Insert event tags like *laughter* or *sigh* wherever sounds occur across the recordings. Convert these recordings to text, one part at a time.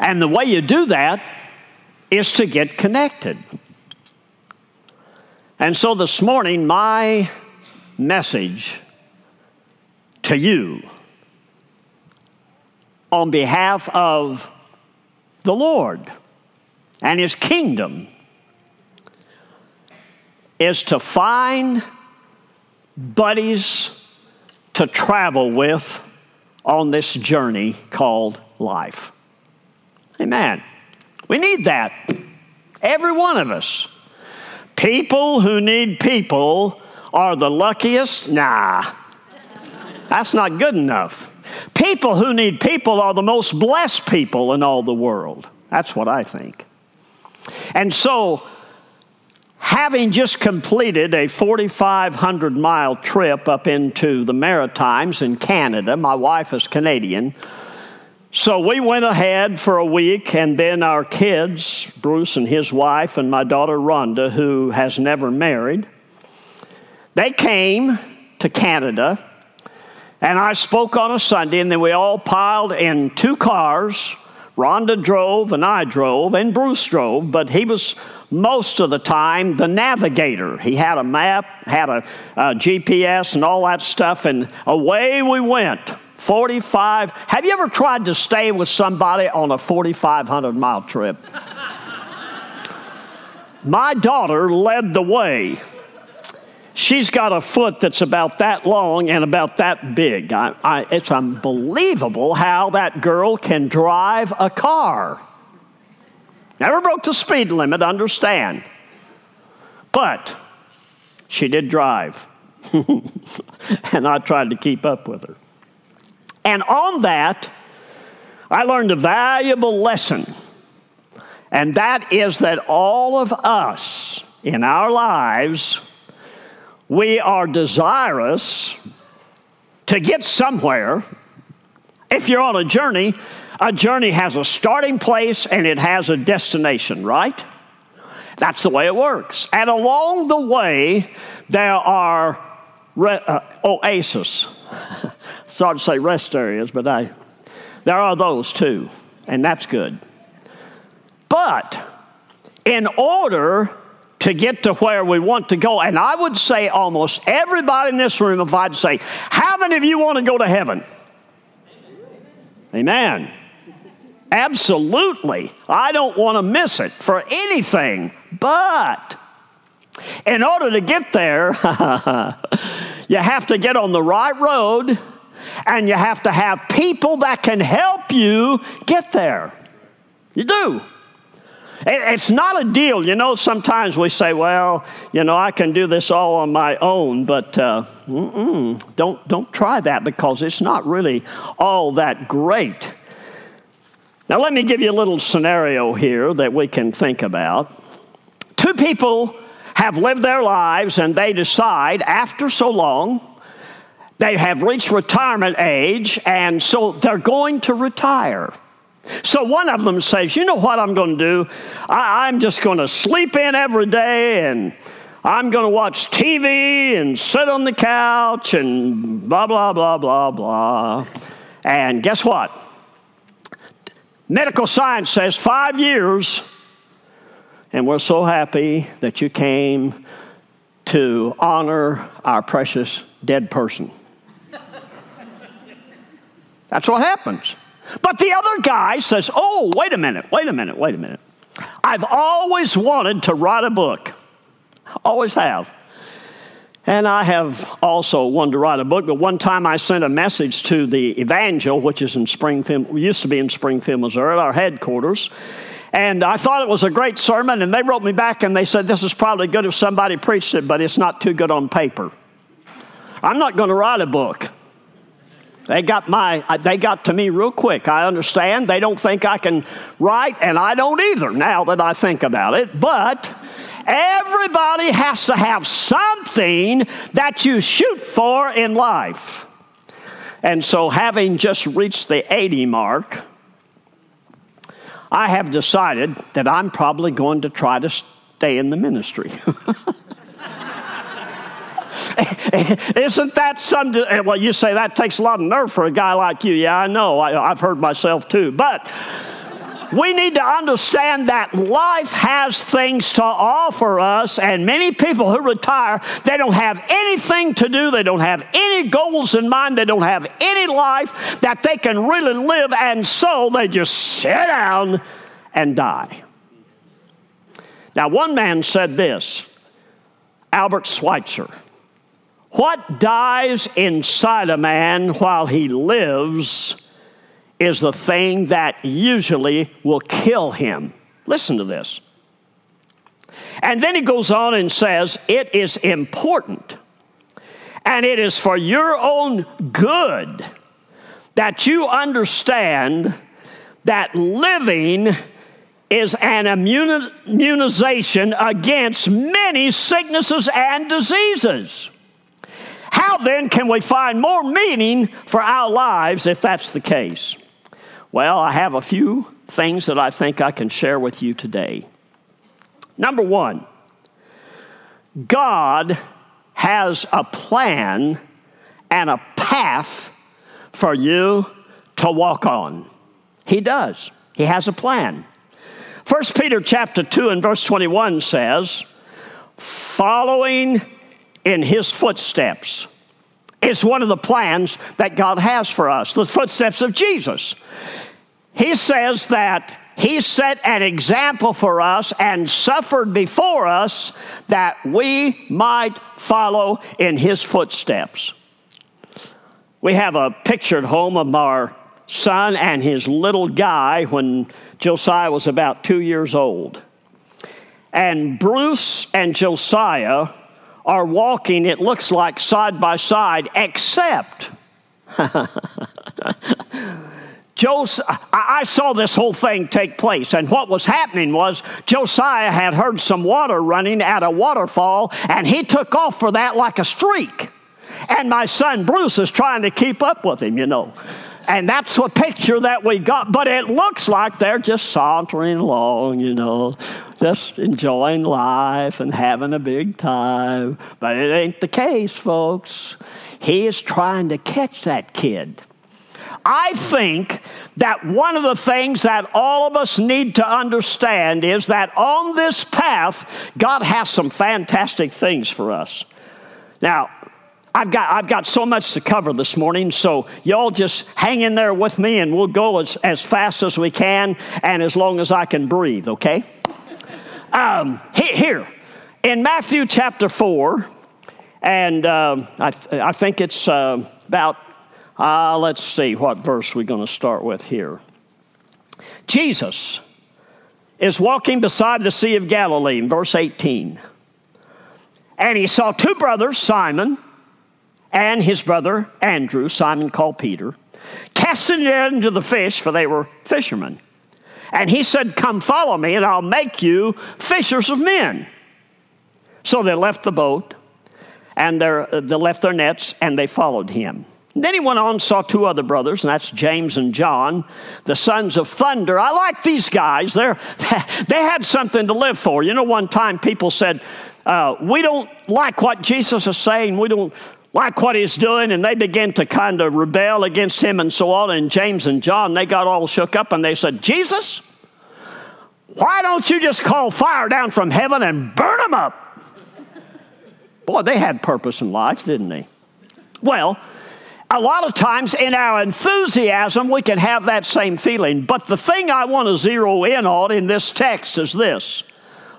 And the way you do that is to get connected. And so this morning, my message to you on behalf of the Lord and His kingdom is to find buddies to travel with on this journey called life. Amen. We need that. Every one of us. People who need people are the luckiest? Nah. That's not good enough. People who need people are the most blessed people in all the world. That's what I think. And so, having just completed a 4,500 mile trip up into the Maritimes in Canada, my wife is Canadian. So we went ahead for a week, and then our kids, Bruce and his wife, and my daughter Rhonda, who has never married, they came to Canada and I spoke on a Sunday, and then we all piled in two cars. Rhonda drove, and I drove, and Bruce drove, but he was most of the time the navigator. He had a map, had a, a GPS, and all that stuff, and away we went. 45. Have you ever tried to stay with somebody on a 4,500 mile trip? My daughter led the way. She's got a foot that's about that long and about that big. I, I, it's unbelievable how that girl can drive a car. Never broke the speed limit, understand. But she did drive. *laughs* and I tried to keep up with her. And on that, I learned a valuable lesson. And that is that all of us in our lives we are desirous to get somewhere. If you're on a journey, a journey has a starting place and it has a destination, right? That's the way it works. And along the way, there are re- uh, oases. *laughs* Sorry to say rest areas, but I, there are those too, and that's good. But in order to get to where we want to go. And I would say almost everybody in this room, if I'd say, How many of you want to go to heaven? Amen. Absolutely. I don't want to miss it for anything. But in order to get there, *laughs* you have to get on the right road and you have to have people that can help you get there. You do. It's not a deal. You know, sometimes we say, well, you know, I can do this all on my own, but uh, don't, don't try that because it's not really all that great. Now, let me give you a little scenario here that we can think about. Two people have lived their lives and they decide after so long, they have reached retirement age, and so they're going to retire. So one of them says, You know what I'm going to do? I, am just going to sleep in every day and I'm going to watch TV and sit on the couch and blah, blah, blah, blah, blah. And guess what? Medical science says five years, and we're so happy that you came to honor our precious dead person. That's what happens. But the other guy says, Oh, wait a minute, wait a minute, wait a minute. I've always wanted to write a book. Always have. And I have also wanted to write a book, but one time I sent a message to the Evangel, which is in Springfield, we used to be in Springfield, Missouri, our headquarters. And I thought it was a great sermon, and they wrote me back and they said, This is probably good if somebody preached it, but it's not too good on paper. I'm not going to write a book. They got my uh, they got to me real quick. I understand. They don't think I can write and I don't either now that I think about it. But everybody has to have something that you shoot for in life. And so having just reached the 80 mark, I have decided that I'm probably going to try to stay in the ministry. *laughs* *laughs* Isn't that some? Eh, well, you say that takes a lot of nerve for a guy like you. Yeah, I know. I, I've heard myself too. But we need to understand that life has things to offer us, and many people who retire, they don't have anything to do, they don't have any goals in mind, they don't have any life that they can really live, and so they just sit down and die. Now, one man said this Albert Schweitzer. What dies inside a man while he lives is the thing that usually will kill him. Listen to this. And then he goes on and says, It is important and it is for your own good that you understand that living is an immunization against many sicknesses and diseases. How then can we find more meaning for our lives if that's the case? Well, I have a few things that I think I can share with you today. Number one, God has a plan and a path for you to walk on. He does. He has a plan. 1 Peter chapter 2 and verse 21 says, following in his footsteps It's one of the plans that God has for us, the footsteps of Jesus. He says that he set an example for us and suffered before us that we might follow in his footsteps. We have a picture at home of our son and his little guy when Josiah was about two years old. And Bruce and Josiah are walking, it looks like side by side, except *laughs* Josiah, I saw this whole thing take place, and what was happening was Josiah had heard some water running at a waterfall, and he took off for that like a streak. And my son Bruce is trying to keep up with him, you know. And that's a picture that we got, but it looks like they're just sauntering along, you know, just enjoying life and having a big time. But it ain't the case, folks. He is trying to catch that kid. I think that one of the things that all of us need to understand is that on this path, God has some fantastic things for us. Now, I've got, I've got so much to cover this morning, so y'all just hang in there with me and we'll go as, as fast as we can and as long as I can breathe, okay? Um, here, in Matthew chapter 4, and uh, I, I think it's uh, about uh, let's see what verse we're going to start with here. Jesus is walking beside the Sea of Galilee in verse 18. And he saw two brothers, Simon and his brother Andrew, Simon called Peter, casting it into the fish, for they were fishermen. And he said, Come follow me, and I'll make you fishers of men. So they left the boat, and they left their nets, and they followed him. Then he went on and saw two other brothers, and that's James and John, the sons of thunder. I like these guys. They're, *laughs* they had something to live for. You know, one time people said, uh, We don't like what Jesus is saying. We don't like what he's doing. And they began to kind of rebel against him and so on. And James and John, they got all shook up and they said, Jesus, why don't you just call fire down from heaven and burn them up? Boy, they had purpose in life, didn't they? Well, a lot of times in our enthusiasm, we can have that same feeling. But the thing I want to zero in on in this text is this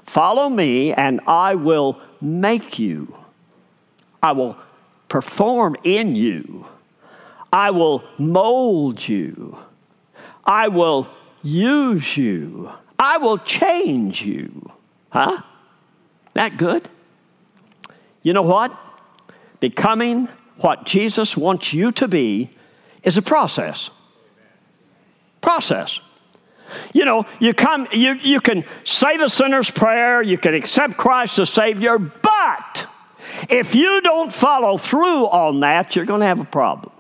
Follow me, and I will make you. I will perform in you. I will mold you. I will use you. I will change you. Huh? That good? You know what? Becoming what Jesus wants you to be is a process. Process. You know, you come, you, you can say the sinner's prayer, you can accept Christ as Savior, but if you don't follow through on that, you're going to have a problem.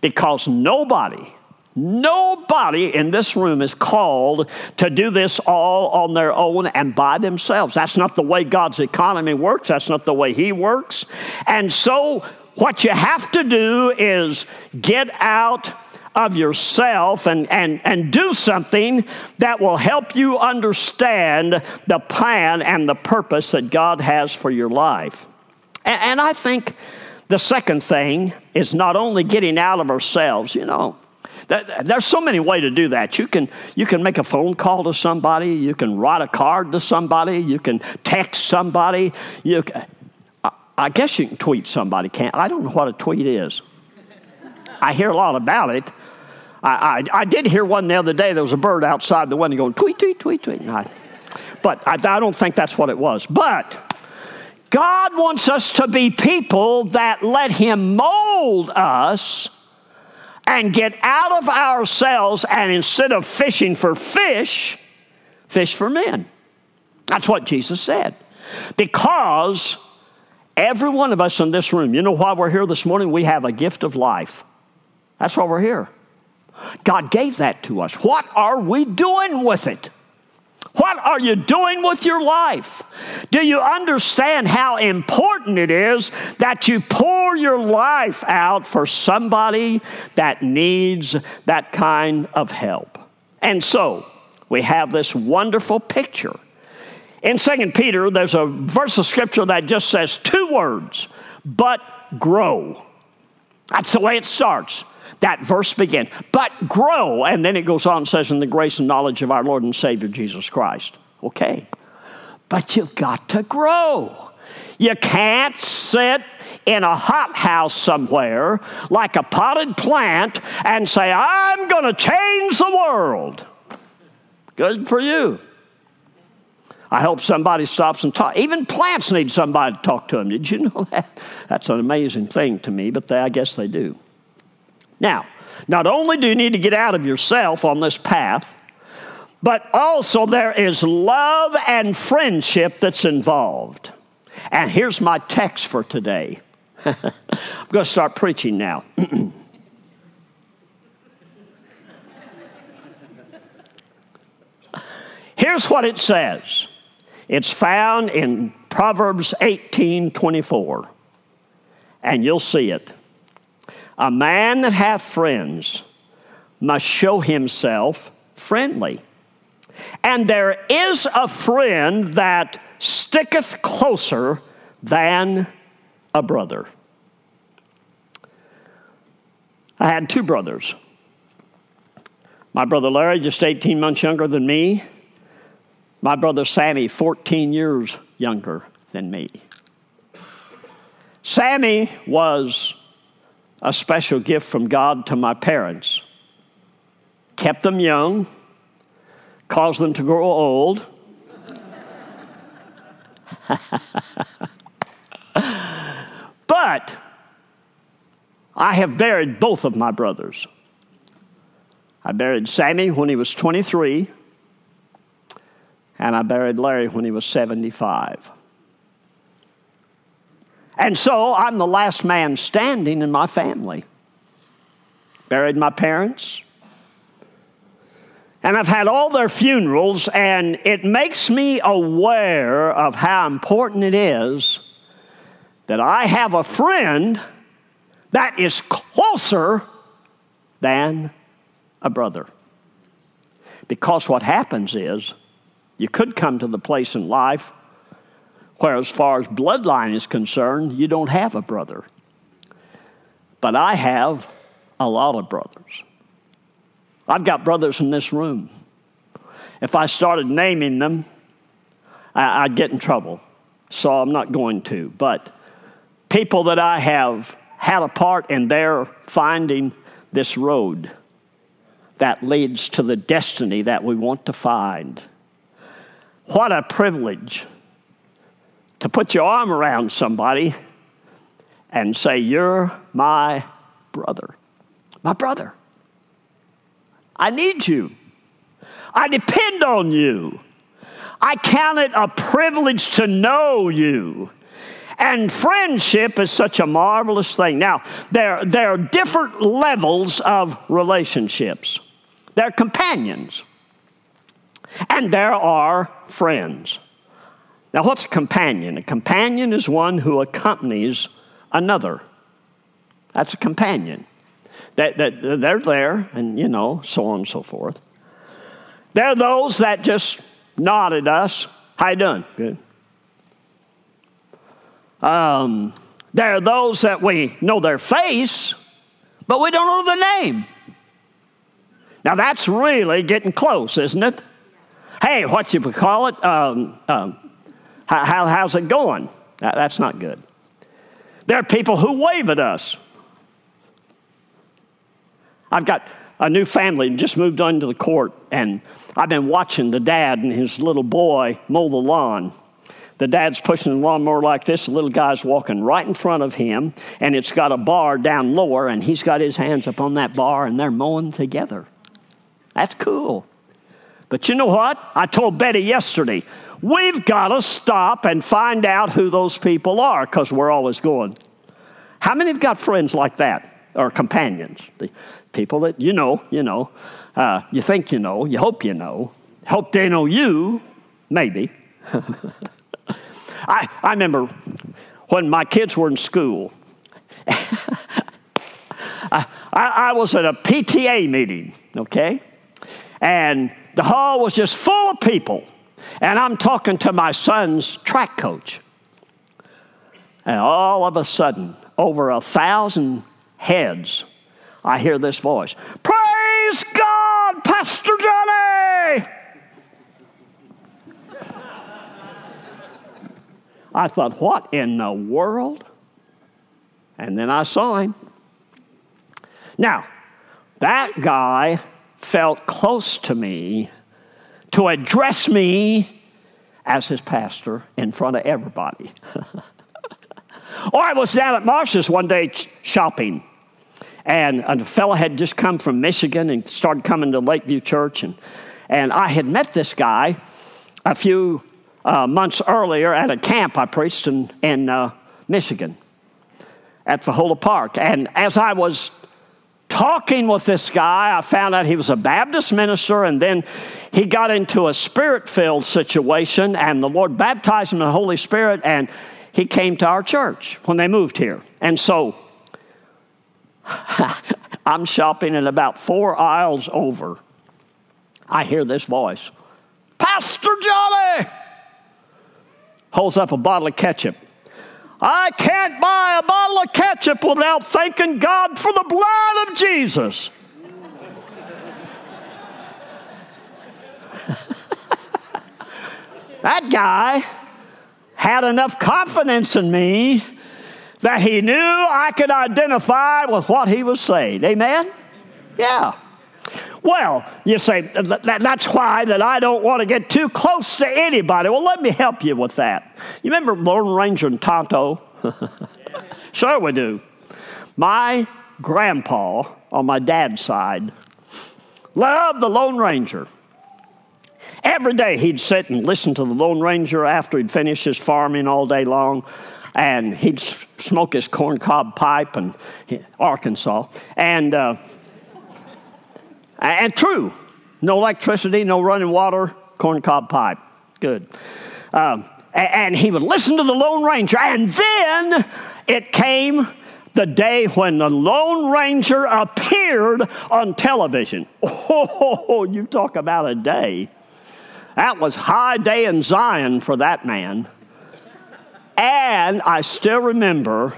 Because nobody Nobody in this room is called to do this all on their own and by themselves. That's not the way God's economy works. That's not the way He works. And so, what you have to do is get out of yourself and, and, and do something that will help you understand the plan and the purpose that God has for your life. And, I think the second thing is not only getting out of ourselves, you know, there's so many ways to do that. You can, you can make a phone call to somebody, you can write a card to somebody, you can text somebody. You, I, I guess you can tweet somebody, can't I don't know what a tweet is. I hear a lot about it. I, I, I, did hear one the other day. There was a bird outside the window going tweet, tweet, tweet, tweet. I, but I, I don't think that's what it was. But God wants us to be people that let Him mold us and get out of ourselves and instead of fishing for fish, fish for men. That's what Jesus said. Because every one of us in this room, you know why we're here this morning? We have a gift of life. That's why we're here. God gave that to us. What are we doing with it? What are you doing with your life? Do you understand how important it is that you pour your life out for somebody that needs that kind of help? And so, we have this wonderful picture. In 2 Peter, there's a verse of scripture that just says two words, but grow. That's the way it starts that verse begins. But grow, and then it goes on and says, in the grace and knowledge of our Lord and Savior Jesus Christ. Okay. But you've got to grow. You can't sit in a hothouse somewhere like a potted plant and say, I'm going to change the world. Good for you. I hope somebody stops and talks. Even plants need somebody to talk to them. Did you know that? That's an amazing thing to me, but they, I guess they do. Now, not only do you need to get out of yourself on this path, but also there is love and friendship that's involved. And here's my text for today. *laughs* I'm going to start preaching now. *clears throat* here's what it says. It's found in Proverbs 18 24. And you'll see it. A man that hath friends must show himself friendly. And there is a friend that sticketh closer than a brother. I had two brothers. My brother Larry, just 18 months younger than me. My brother Sammy, 14 years younger than me. Sammy was a special gift from God to my parents. Kept them young, caused them to grow old. *laughs* but I have buried both of my brothers. I buried Sammy when he was 23, and I buried Larry when he was 75. And so I'm the last man standing in my family. Buried my parents. And I've had all their funerals, and it makes me aware of how important it is that I have a friend that is closer than a brother. Because what happens is, you could come to the place in life where, as far as bloodline is concerned, you don't have a brother. But I have a lot of brothers. I've got brothers in this room. If I started naming them, I'd get in trouble. So I'm not going to. But people that I have had a part in their finding this road that leads to the destiny that we want to find. What a privilege to put your arm around somebody and say, You're my brother. My brother. I need you. I depend on you. I count it a privilege to know you. And friendship is such a marvelous thing. Now, there, there are different levels of relationships. There are companions, and there are friends. Now, what's a companion? A companion is one who accompanies another. That's a companion. that, that they're there, and you know, so on and so forth. There are those that just nod at us. How you doing? Good. Um, there are those that we know their face, but we don't know their name. Now that's really getting close, isn't it? Hey, what you call it? Um, um, how, how's it going? That, that's not good. There are people who wave at us. I've got a new family and just moved onto the court, and I've been watching the dad and his little boy mow the lawn. The dad's pushing the lawnmower like this, the little guy's walking right in front of him, and it's got a bar down lower, and he's got his hands up on that bar, and they're mowing together. That's cool. But you know what? I told Betty yesterday, we've got to stop and find out who those people are because we're always going. How many have got friends like that or companions? The people that you know, you know, uh, you think you know, you hope you know, hope they know you, maybe. *laughs* I, I remember when my kids were in school, *laughs* I, I, was at a PTA meeting, okay? And the hall was just full of people. And I'm talking to my son's track coach. And all of a sudden, over a thousand heads, I hear this voice Praise God, Pastor Johnny! I thought, what in the world? And then I saw him. Now, that guy felt close to me to address me as his pastor in front of everybody. *laughs* or I was down at Marsh's one day shopping, and a fellow had just come from Michigan and started coming to Lakeview Church, and, and I had met this guy a few uh, months earlier at a camp I preached in, in uh, Michigan at Fajola Park. And as I was talking with this guy, I found out he was a Baptist minister, and then he got into a spirit filled situation, and the Lord baptized him in the Holy Spirit, and he came to our church when they moved here. And so *laughs* I'm shopping, and about four aisles over, I hear this voice Pastor Johnny! holds up a bottle of ketchup. I can't buy a bottle of ketchup without thanking God for the blood of Jesus. *laughs* that guy had enough confidence in me that he knew I could identify with what he was saying. Amen? Yeah. Well, you say, that's why that I don't want to get too close to anybody. Well, let me help you with that. You remember Lone Ranger and Tonto? *laughs* sure we do. My grandpa on my dad's side loved the Lone Ranger. Every day he'd sit and listen to the Lone Ranger after he'd finished his farming all day long, and he'd smoke his corncob pipe in Arkansas. And uh, and true. No electricity, no running water, corncob pipe. Good. Um, and he would listen to the Lone Ranger. And then it came the day when the Lone Ranger appeared on television. *laughs* Oh, you talk about a day. That was high day in Zion for that man. And I still remember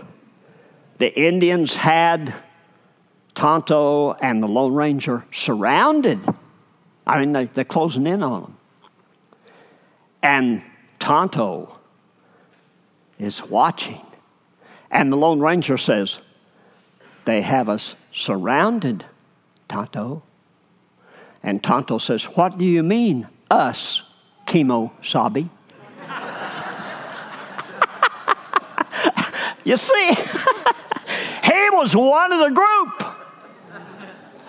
the Indians had Tonto and the Lone Ranger surrounded. I mean, they, they're closing in on them. And Tonto is watching. And the Lone Ranger says, They have us surrounded, Tonto. And Tonto says, What do you mean, us, Kemo Sabe? *laughs* you see, *laughs* he was one of the group.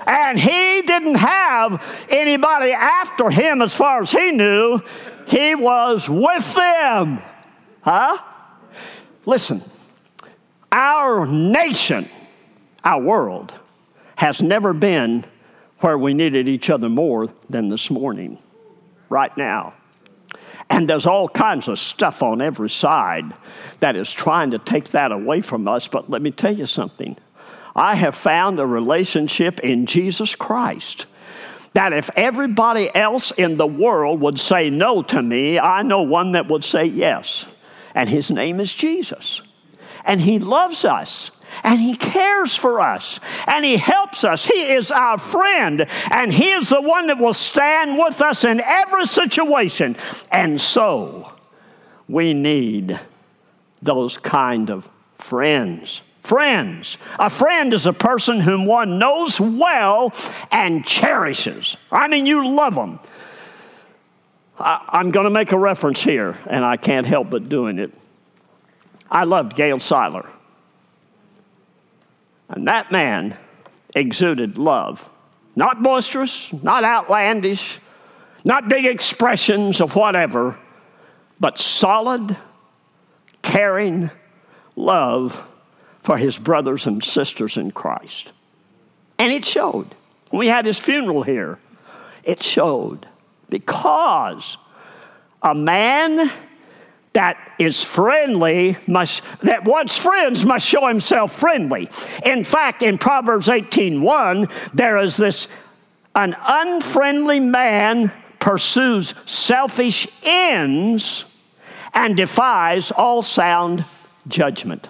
And he didn't have anybody after him as far as he knew. He was with them. Huh? Listen, our nation, our world, has never been where we needed each other more than this morning, right now. And there's all kinds of stuff on every side that is trying to take that away from us. But let me tell you something I have found a relationship in Jesus Christ. That if everybody else in the world would say no to me, I know one that would say yes. And his name is Jesus. And he loves us and He cares for us and He helps us. He is our friend and He is the one that will stand with us in every situation. And so we need those kind of friends. Friends. A friend is a person whom one knows well and cherishes. I mean, you love them. I, am going to make a reference here, and I can't help but doing it. I loved Gail Seiler. And that man exuded love. Not boisterous, not outlandish, not big expressions of whatever, but solid, caring love for his brothers and sisters in Christ. And it showed. We had his funeral here. It showed because a man that is friendly must that wants friends must show himself friendly. In fact, in Proverbs 18:1, there is this an unfriendly man pursues selfish ends and defies all sound judgment.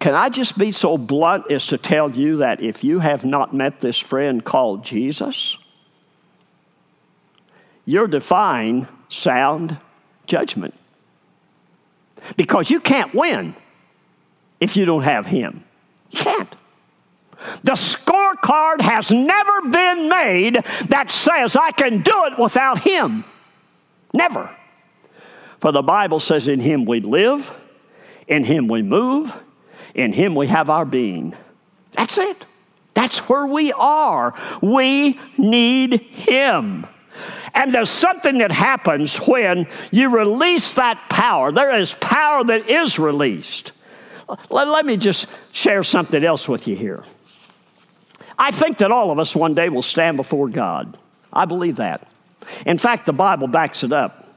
Can I just be so blunt as to tell you that if you have not met this friend called Jesus, you're defying sound judgment. Because you can't win if you don't have Him. You can't. The scorecard has never been made that says I can do it without Him. Never. For the Bible says, In Him we live, in Him we move, in Him we have our being. That's it. That's where we are. We need Him. And there's something that happens when you release that power. There is power that is released. Let, let me just share something else with you here. I think that all of us one day will stand before God. I believe that. In fact, the Bible backs it up.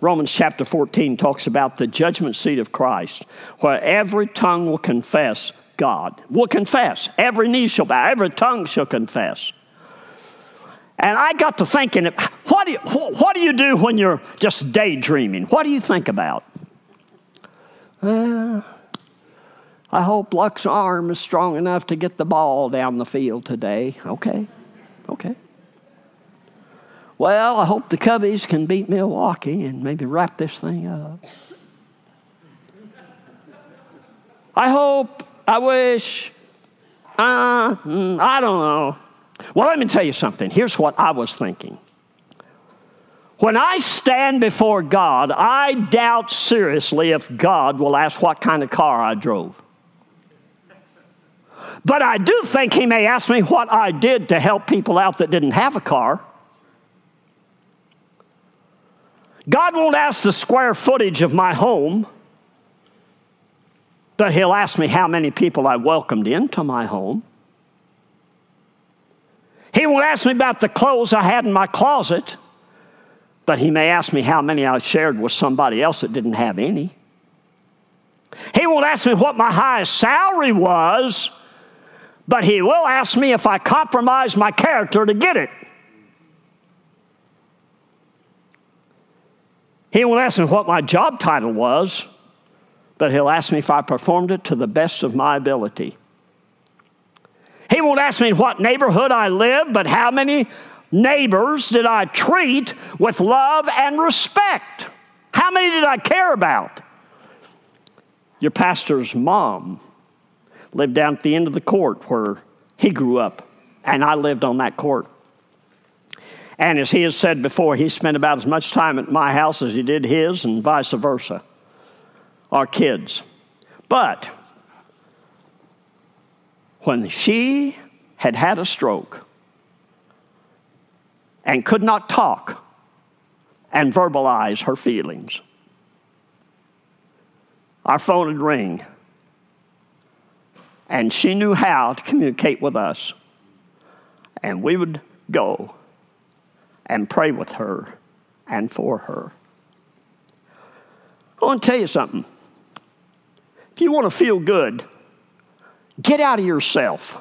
Romans chapter 14 talks about the judgment seat of Christ, where every tongue will confess God. Will confess. Every knee shall bow, every tongue shall confess. And I got to thinking, what do, you, what do you do when you're just daydreaming? What do you think about? Uh, I hope Luck's arm is strong enough to get the ball down the field today. Okay, okay. Well, I hope the Cubbies can beat Milwaukee and maybe wrap this thing up. I hope, I wish, uh, mm, I don't know. Well, let me tell you something. Here's what I was thinking. When I stand before God, I doubt seriously if God will ask what kind of car I drove. But I do think He may ask me what I did to help people out that didn't have a car. God won't ask the square footage of my home, but He'll ask me how many people I welcomed into my home. He won't ask me about the clothes I had in my closet, but he may ask me how many I shared with somebody else that didn't have any. He won't ask me what my highest salary was, but he will ask me if I compromised my character to get it. He won't ask me what my job title was, but he'll ask me if I performed it to the best of my ability. He won't ask me what neighborhood I live, but how many neighbors did I treat with love and respect? How many did I care about? Your pastor's mom lived down at the end of the court where he grew up, and I lived on that court. And as he has said before, he spent about as much time at my house as he did his, and vice versa. Our kids. But when she had had a stroke and could not talk and verbalize her feelings. Our phone would ring, and she knew how to communicate with us. And we would go and pray with her and for her. I want to tell you something. If you want to feel good, Get out of yourself.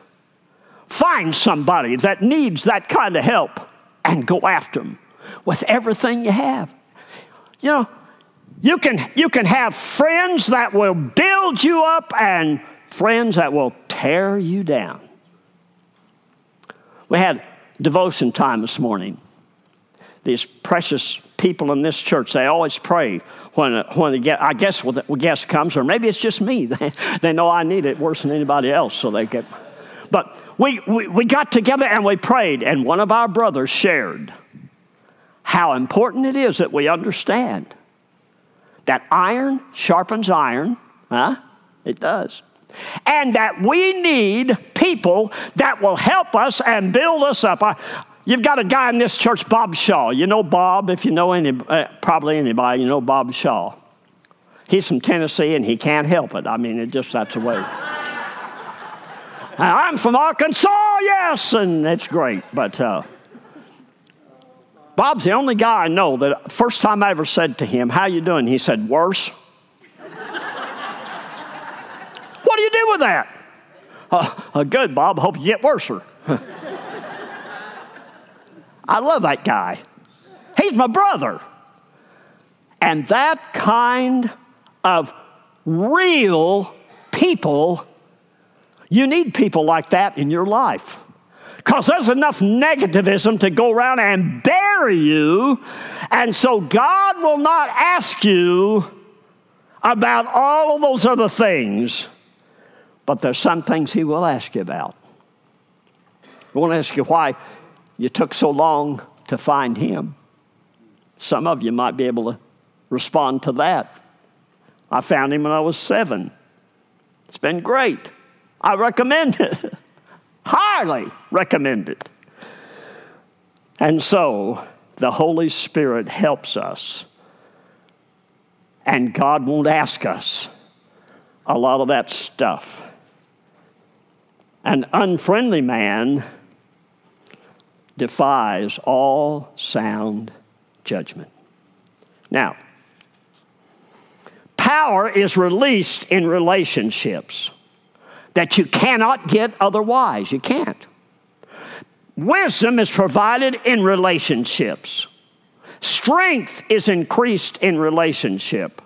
Find somebody that needs that kind of help and go after them with everything you have. You know, you can, you can have friends that will build you up and friends that will tear you down. We had devotion time this morning. These precious people in this church, they always pray when, when the I guess when the guest comes, or maybe it's just me. *laughs* They, they know I need it worse than anybody else, so they get. But we, we, we got together and we prayed, and one of our brothers shared how important it is that we understand that iron sharpens iron, huh? It does. And that we need people that will help us and build us up. I, you've got a guy in this church, Bob Shaw. You know Bob, if you know any, uh, probably anybody, you know Bob Shaw. He's from Tennessee and he can't help it. I mean, it just that's the way. I'm from Arkansas, yes, and it's great. But uh, Bob's the only guy I know that first time I ever said to him, "How you doing?" He said, "Worse." what do you do with that? Uh, uh, good, Bob. Hope you get worser. *laughs* I love that guy. He's my brother. And that kind of real people you need people like that in your life. Because there's enough negativism to go around and bury you. And so God will not ask you about all of those other things, but there's some things He will ask you about. He won't ask you why you took so long to find Him. Some of you might be able to respond to that. I found Him when I was seven. It's been great. I recommend it. *laughs* Highly recommend it. And so the Holy Spirit helps us. And God won't ask us a lot of that stuff. An unfriendly man defies all sound judgment. Now, power is released in relationships that you cannot get otherwise. You can't. Wisdom is provided in relationships. Strength is increased in relationship.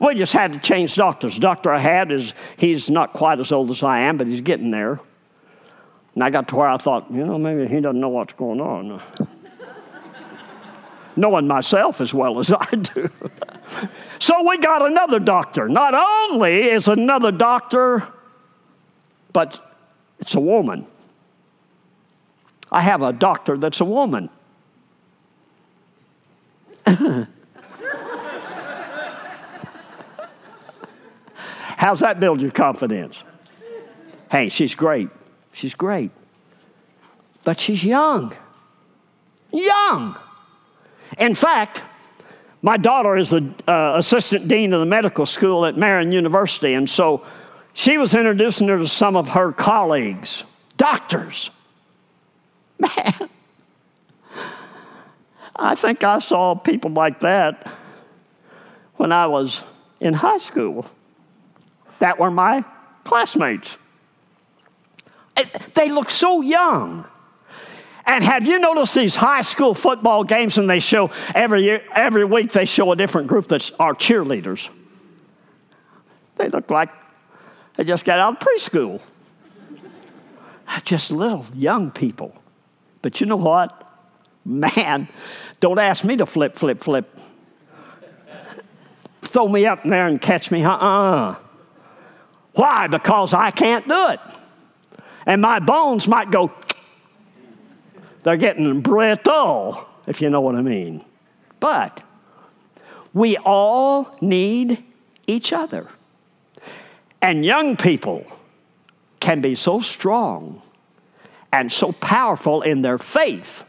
We just had to change doctors. Doctor I had is he's not quite as old as I am, but he's getting there. And I got to where I thought, you know, maybe he doesn't know what's going on. Knowing myself as well as *laughs* I do. so we got another doctor. Not only is another doctor but it's a woman. I have a doctor that's a woman. *laughs* How's that build your confidence? Hey, she's great. She's great. But she's young. Young. In fact, my daughter is the uh, assistant dean of the medical school at Marian University, and so she was introducing her to some of her colleagues, doctors. Man, I think I saw people like that when I was in high school. That were my classmates. They look so young. And have you noticed these high school football games and they show every year, every week they show a different group that are cheerleaders? They look like they just got out of preschool. Just little young people. But you know what? Man, don't ask me to flip, flip, flip. Throw me up there and catch me. Uh uh-uh. uh Why? Because I can't do it. And my bones might go, they're getting brittle, if you know what I mean. But we all need each other. And young people can be so strong and so powerful in their faith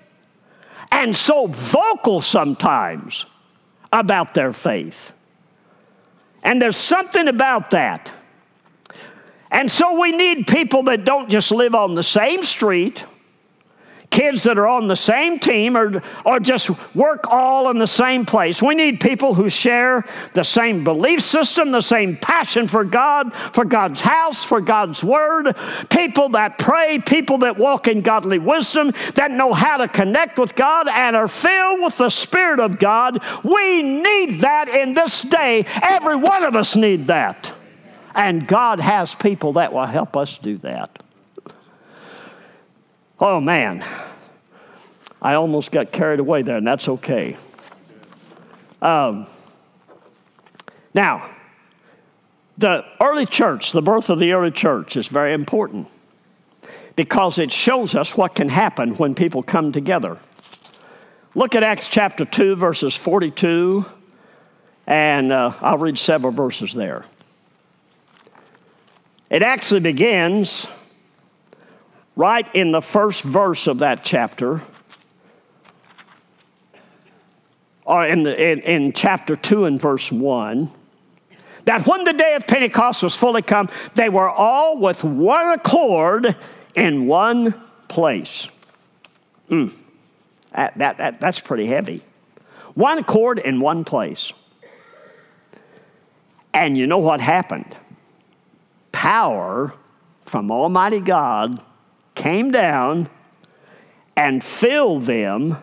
and so vocal sometimes about their faith. And there's something about that. And so we need people that don't just live on the same street, kids that are on the same team or, or just work all in the same place. We need people who share the same belief system, the same passion for God, for God's house, for God's word. People that pray, people that walk in godly wisdom, that know how to connect with God and are filled with the Spirit of God. We need that in this day. Every one of us need that. And God has people that will help us do that. Oh man, I almost got carried away there, and that's okay. Um, now, the early church, the birth of the early church, is very important because it shows us what can happen when people come together. Look at Acts chapter 2, verses 42, and uh, I'll read several verses there. It actually begins right in the first verse of that chapter, or in, the, in, in chapter 2 and verse 1 that when the day of Pentecost was fully come, they were all with one accord in one place. Mm. That, that, that, that's pretty heavy. One accord in one place. And you know what happened? Power from Almighty God came down and filled them,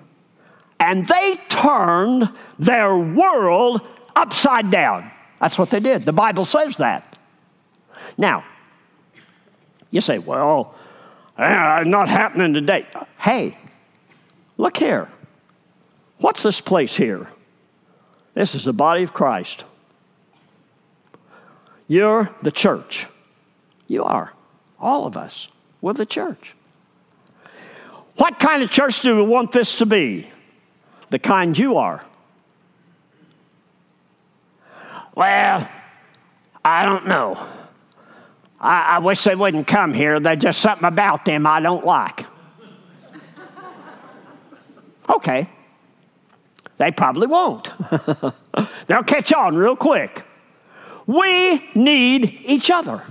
and they turned their world upside down. That's what they did. The Bible says that. Now, you say, well, uh, not happening today. Hey, look here. What's this place here? This is the body of Christ. You're the church. You are. All of us. We're the church. What kind of church do we want this to be? The kind you are. Well, I don't know. I, I wish they wouldn't come here. There's just something about them I don't like. *laughs* okay. They probably won't. *laughs* They'll catch on real quick. We need each other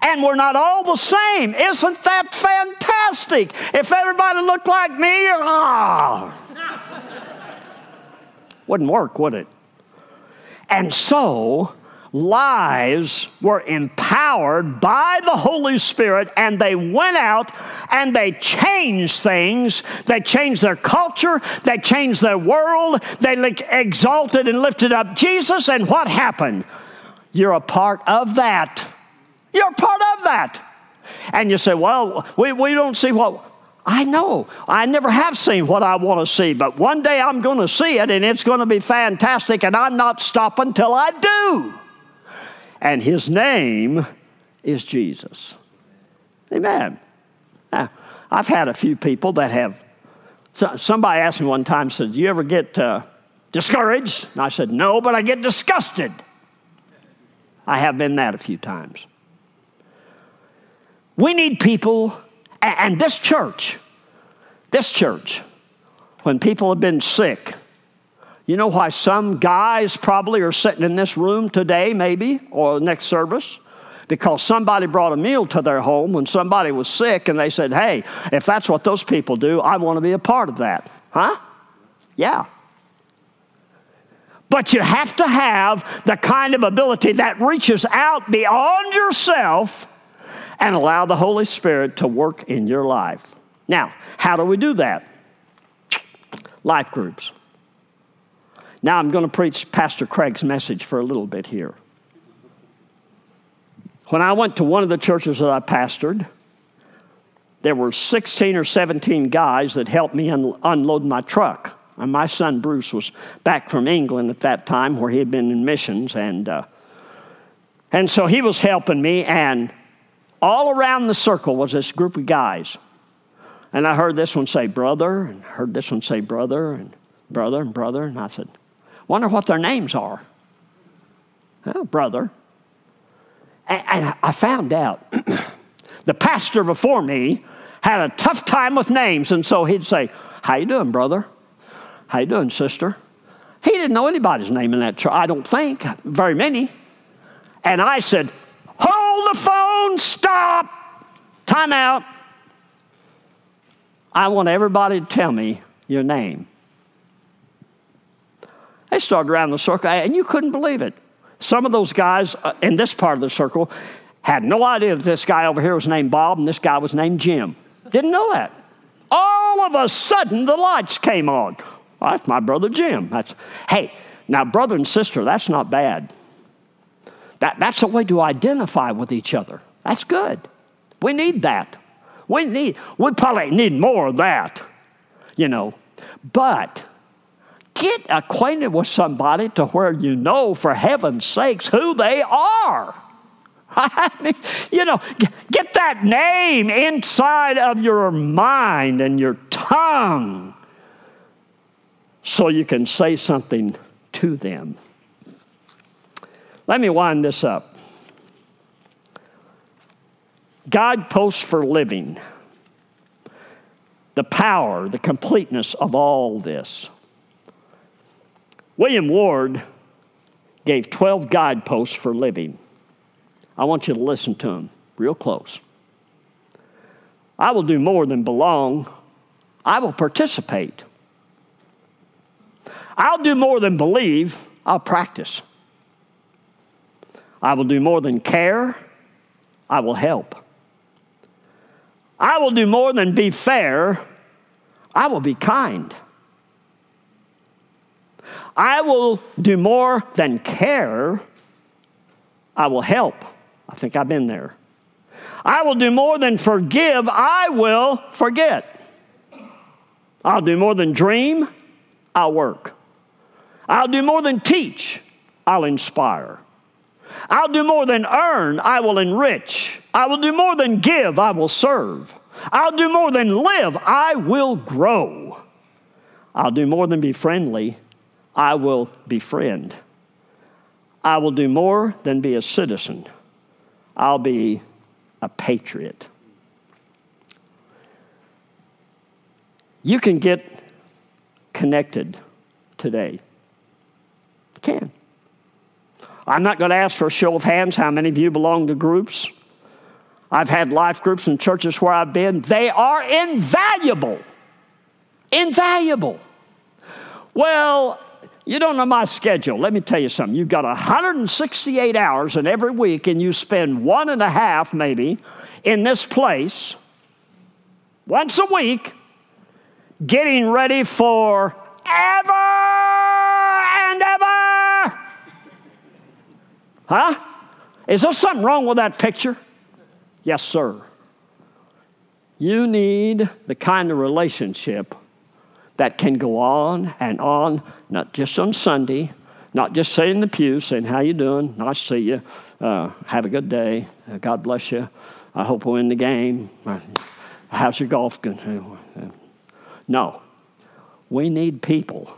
and we're not all the same. Isn't that fantastic? If everybody looked like me, ah, wouldn't work, would it? And so, lives were empowered by the Holy Spirit and they went out and they changed things. They changed their culture, they changed their world, they exalted and lifted up Jesus, and what happened? You're a part of that. You're part of that. And you say, well, we, we don't see what. I know. I never have seen what I want to see, but one day I'm going to see it and it's going to be fantastic, and I'm not stopping till I do. And his name is Jesus. Amen. Now, I've had a few people that have. Somebody asked me one time, said, Do you ever get uh, discouraged? And I said, No, but I get disgusted. I have been that a few times. We need people, and this church, this church, when people have been sick, you know why some guys probably are sitting in this room today, maybe, or next service? Because somebody brought a meal to their home when somebody was sick and they said, hey, if that's what those people do, I want to be a part of that. Huh? Yeah. But you have to have the kind of ability that reaches out beyond yourself and allow the Holy Spirit to work in your life. Now, how do we do that? Life groups. Now, I'm going to preach Pastor Craig's message for a little bit here. When I went to one of the churches that I pastored, there were 16 or 17 guys that helped me un- unload my truck. And my son Bruce was back from England at that time where he had been in missions. And, uh, and so he was helping me. And all around the circle was this group of guys. And I heard this one say, brother, and heard this one say, brother, and brother, and brother. And I said, wonder what their names are. Oh, brother. And, and I found out *clears throat* the pastor before me had a tough time with names. And so he'd say, how you doing, brother? How you doing, sister? He didn't know anybody's name in that church, I don't think, very many. And I said, Hold the phone, stop, time out. I want everybody to tell me your name. They started around the circle, and you couldn't believe it. Some of those guys uh, in this part of the circle had no idea that this guy over here was named Bob and this guy was named Jim. Didn't know that. All of a sudden, the lights came on. Well, that's my brother Jim. That's, hey, now, brother and sister, that's not bad. That, that's a way to identify with each other. That's good. We need that. We need, we probably need more of that, you know. But get acquainted with somebody to where you know, for heaven's sakes, who they are. *laughs* I mean, you know, get that name inside of your mind and your tongue so you can say something to them. Let me wind this up. Guideposts for living. The power, the completeness of all this. William Ward gave 12 guideposts for living. I want you to listen to them real close. I will do more than belong, I will participate. I'll do more than believe, I'll practice. I will do more than care, I will help. I will do more than be fair, I will be kind. I will do more than care, I will help. I think I've been there. I will do more than forgive, I will forget. I'll do more than dream, I'll work. I'll do more than teach, I'll inspire. I'll do more than earn, I will enrich. I will do more than give, I will serve. I'll do more than live, I will grow. I'll do more than be friendly, I will befriend. I will do more than be a citizen, I'll be a patriot. You can get connected today. You can. I'm not going to ask for a show of hands how many of you belong to groups. I've had life groups in churches where I've been. They are invaluable. Invaluable. Well, you don't know my schedule. Let me tell you something. You've got 168 hours in every week, and you spend one and a half, maybe, in this place once a week getting ready for ever and ever. Huh? Is there something wrong with that picture? Yes, sir. You need the kind of relationship that can go on and on, not just on Sunday, not just sitting in the pew, saying, how you doing? Nice to see you. Uh, have a good day. Uh, God bless you. I hope we win the game. Uh, how's your golf going? No. We need people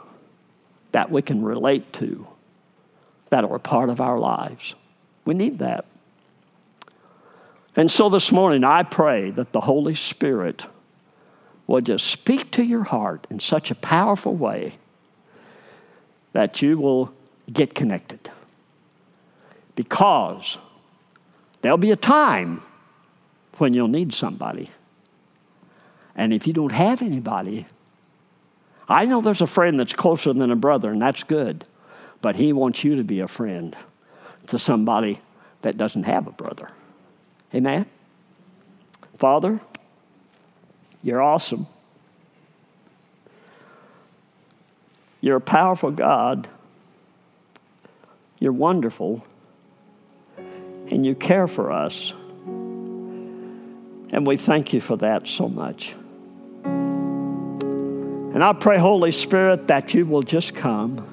that we can relate to that are a part of our lives. We need that. And so this morning, I pray that the Holy Spirit will just speak to your heart in such a powerful way that you will get connected. Because there'll be a time when you'll need somebody. And if you don't have anybody, I know there's a friend that's closer than a brother, and that's good. But he wants you to be a friend to somebody that doesn't have a brother. Amen? Father, you're awesome. You're a powerful God. You're wonderful. And you care for us. And we thank you for that so much. And I pray, Holy Spirit, that you will just come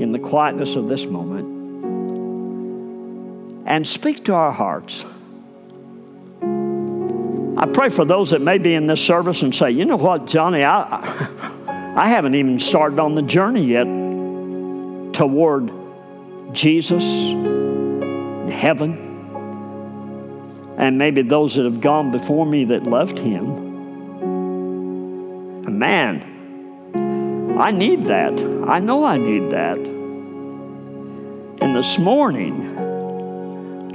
in the quietness of this moment and speak to our hearts. I pray for those that may be in this service and say, you know what, Johnny, I, I haven't even started on the journey yet toward Jesus, heaven, and maybe those that have gone before me that loved Him. Man, I need that. I know I need that. And this morning,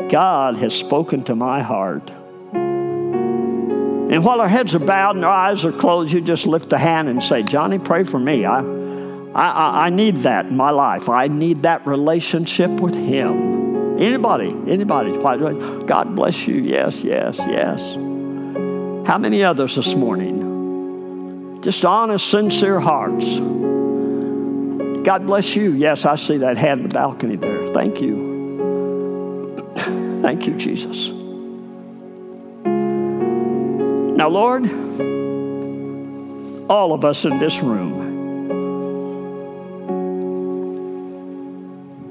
God has spoken to my heart And while our heads are bowed and our eyes are closed, you just lift a hand and say, Johnny, pray for me. I, I, I need that in my life. I need that relationship with Him. Anybody, anybody. God bless you. Yes, yes, yes. How many others this morning? Just honest, sincere hearts. God bless you. Yes, I see that hand in the balcony there. Thank you. Thank you, Jesus. Now, Lord, all of us in this room,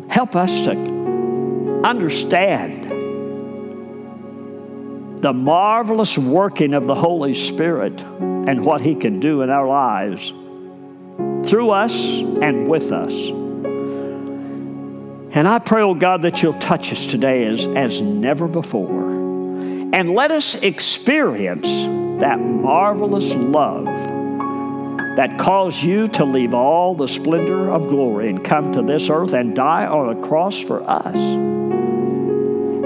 help us to understand the marvelous working of the Holy Spirit and what He can do in our lives through us and with us. And I pray, oh God, that you'll touch us today as, as never before. And let us experience that marvelous love that caused you to leave all the splendor of glory and come to this earth and die on a cross for us.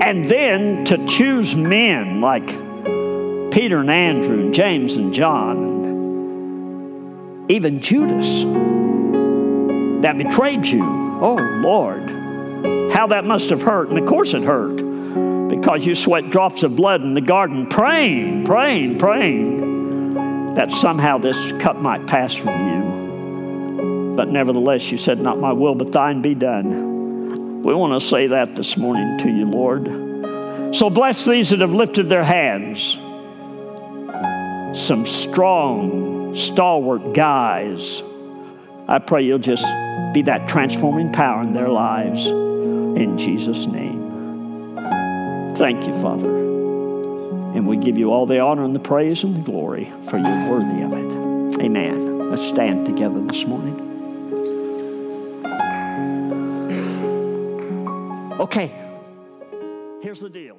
And then to choose men like Peter and Andrew and James and John even Judas that betrayed you. Oh, Lord, how that must have hurt. And of course it hurt because you sweat drops of blood in the garden, praying, praying, praying that somehow this cup might pass from you. But nevertheless, you said, Not my will, but thine be done. We want to say that this morning to you, Lord. So bless these that have lifted their hands. Some strong, stalwart guys. I pray you'll just be that transforming power in their lives. In Jesus' name. Thank you, Father. And we give you all the honor and the praise and the glory, for you're worthy of it. Amen. Let's stand together this morning. Okay, here's the deal.